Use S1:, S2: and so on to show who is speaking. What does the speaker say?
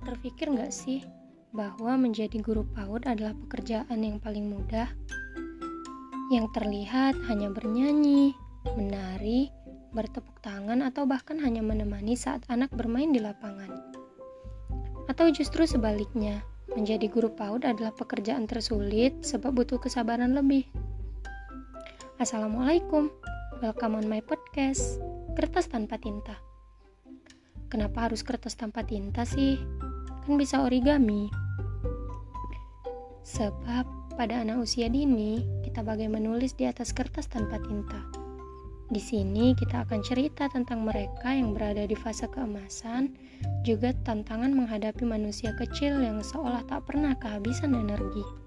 S1: Pernah terpikir nggak sih bahwa menjadi guru PAUD adalah pekerjaan yang paling mudah? Yang terlihat hanya bernyanyi, menari, bertepuk tangan, atau bahkan hanya menemani saat anak bermain di lapangan. Atau justru sebaliknya, menjadi guru PAUD adalah pekerjaan tersulit sebab butuh kesabaran lebih. Assalamualaikum, welcome on my podcast, Kertas Tanpa Tinta. Kenapa harus kertas tanpa tinta sih? Kan bisa origami. Sebab pada anak usia dini, kita bagai menulis di atas kertas tanpa tinta. Di sini kita akan cerita tentang mereka yang berada di fase keemasan, juga tantangan menghadapi manusia kecil yang seolah tak pernah kehabisan energi.